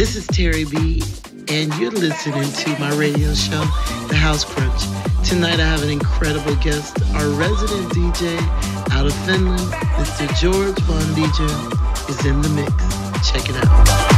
this is Terri B, and you're listening to my radio show, The House Crunch. Tonight I have an incredible guest, our resident DJ out of Finland, Mr. George Von Liger, is in the mix. Check it out.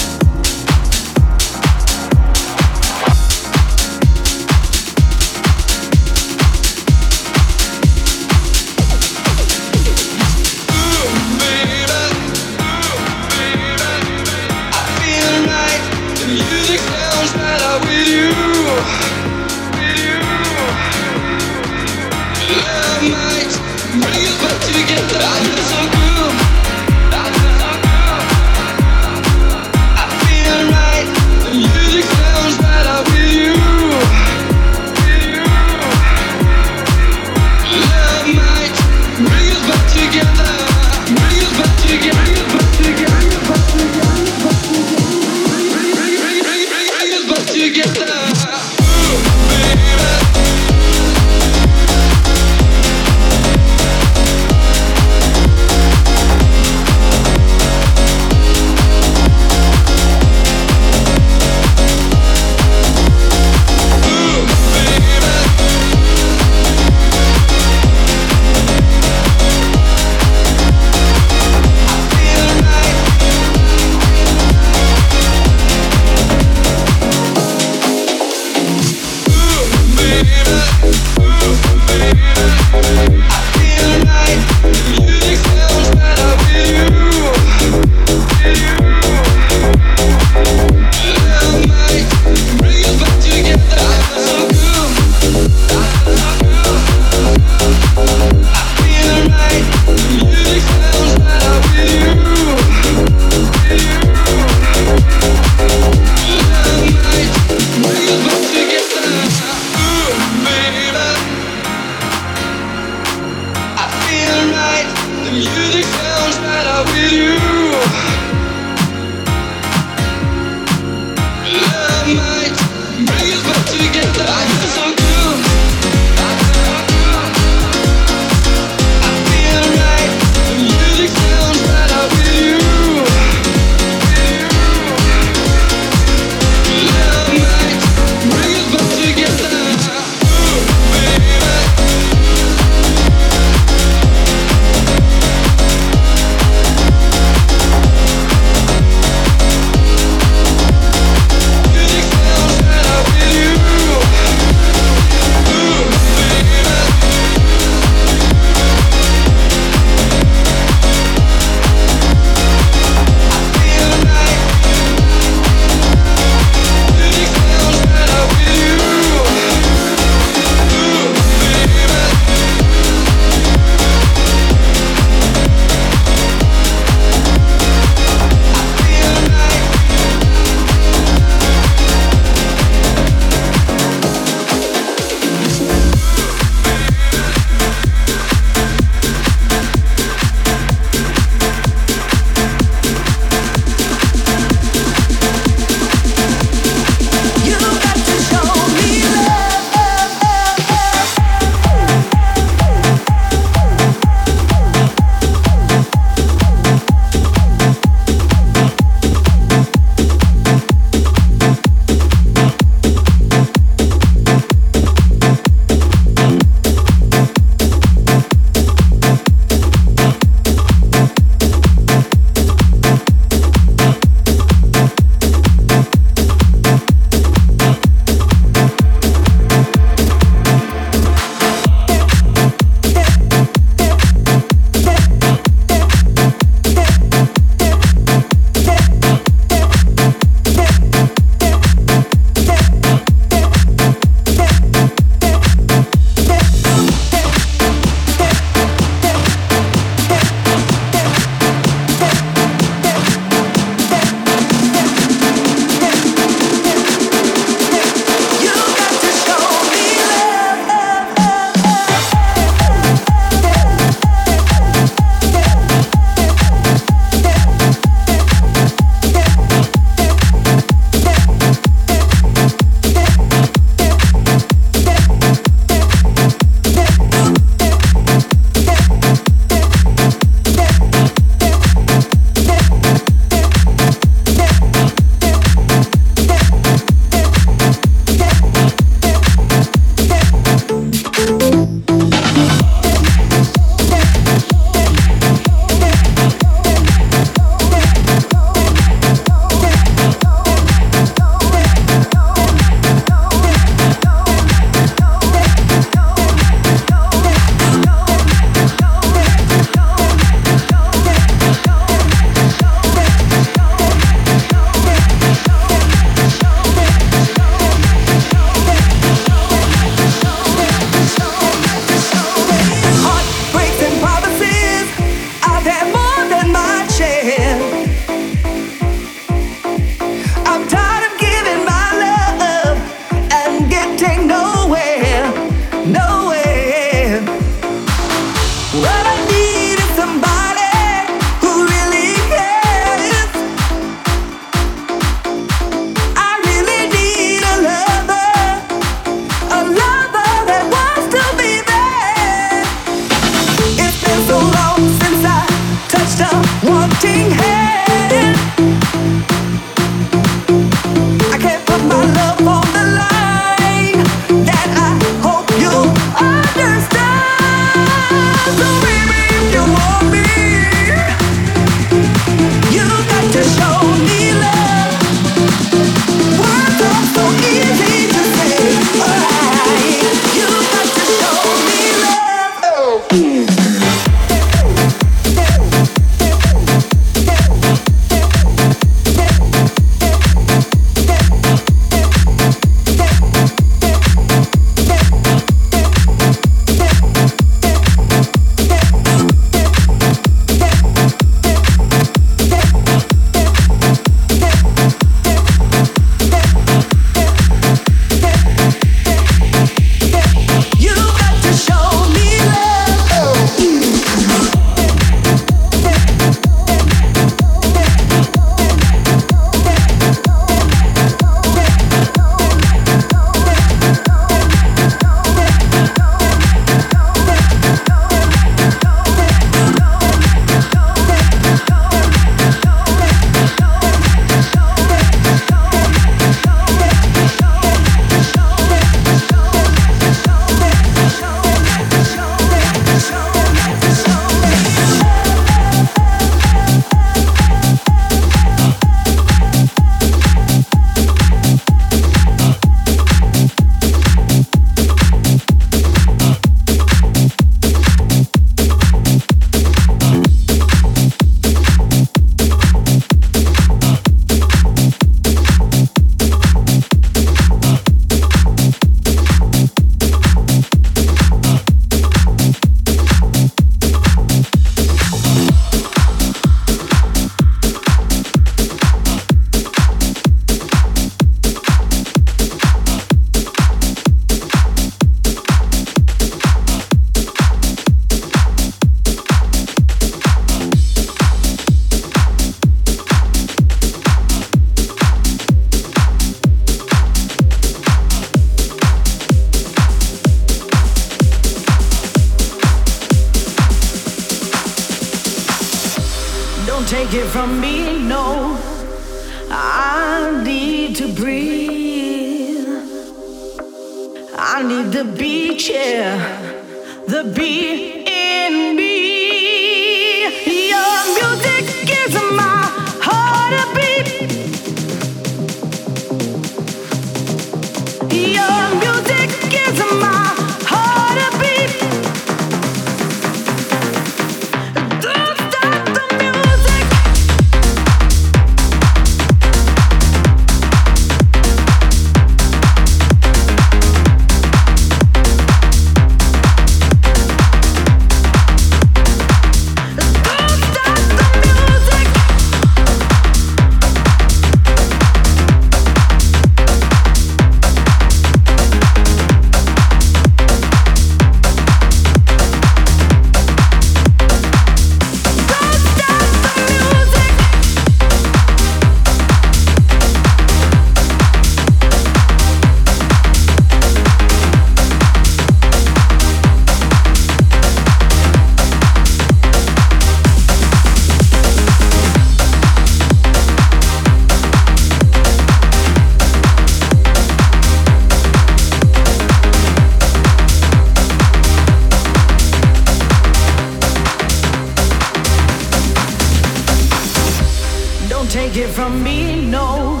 it from me? No,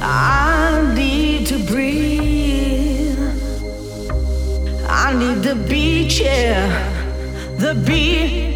I need to breathe. I need the beach, yeah, the beach.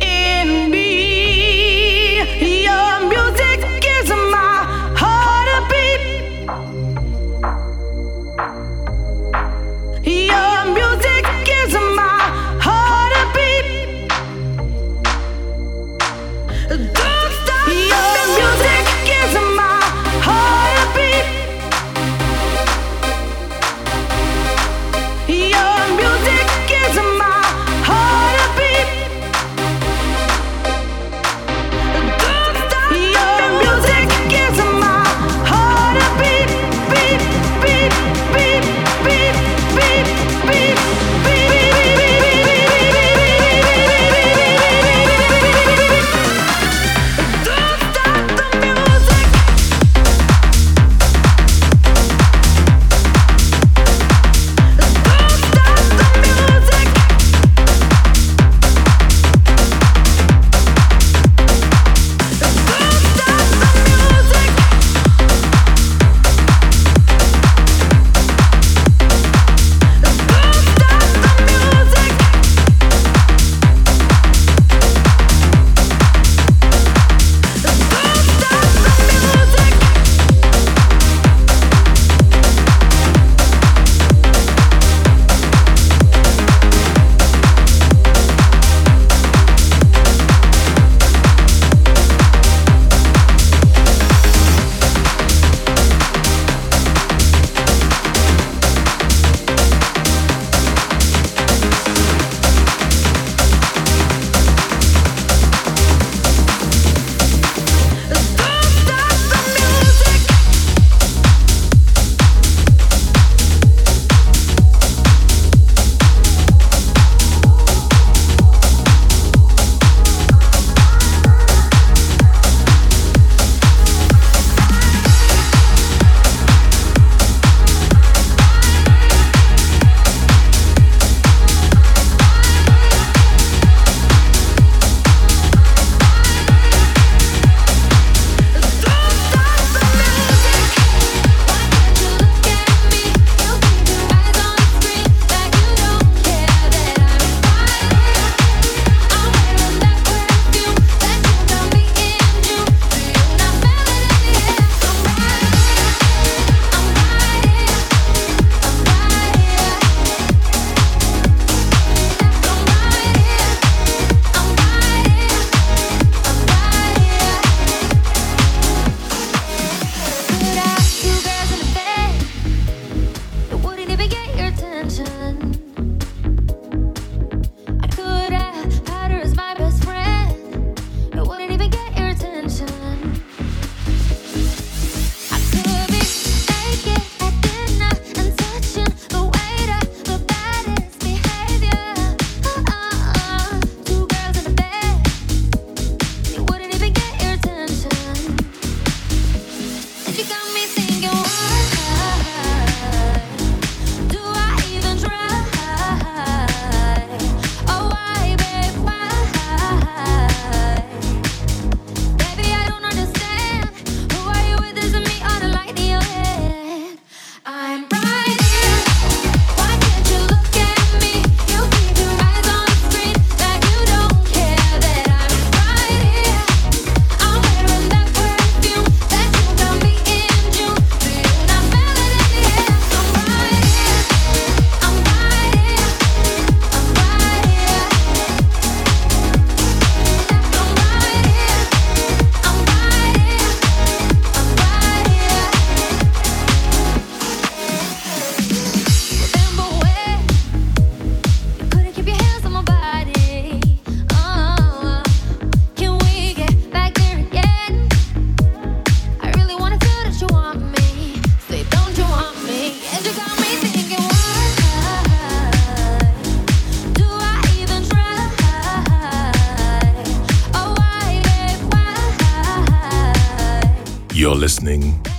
Listening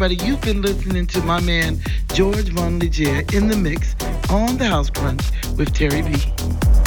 everybody, you've been listening to my man George Von Liger in the mix on the House Crunch with Terri B.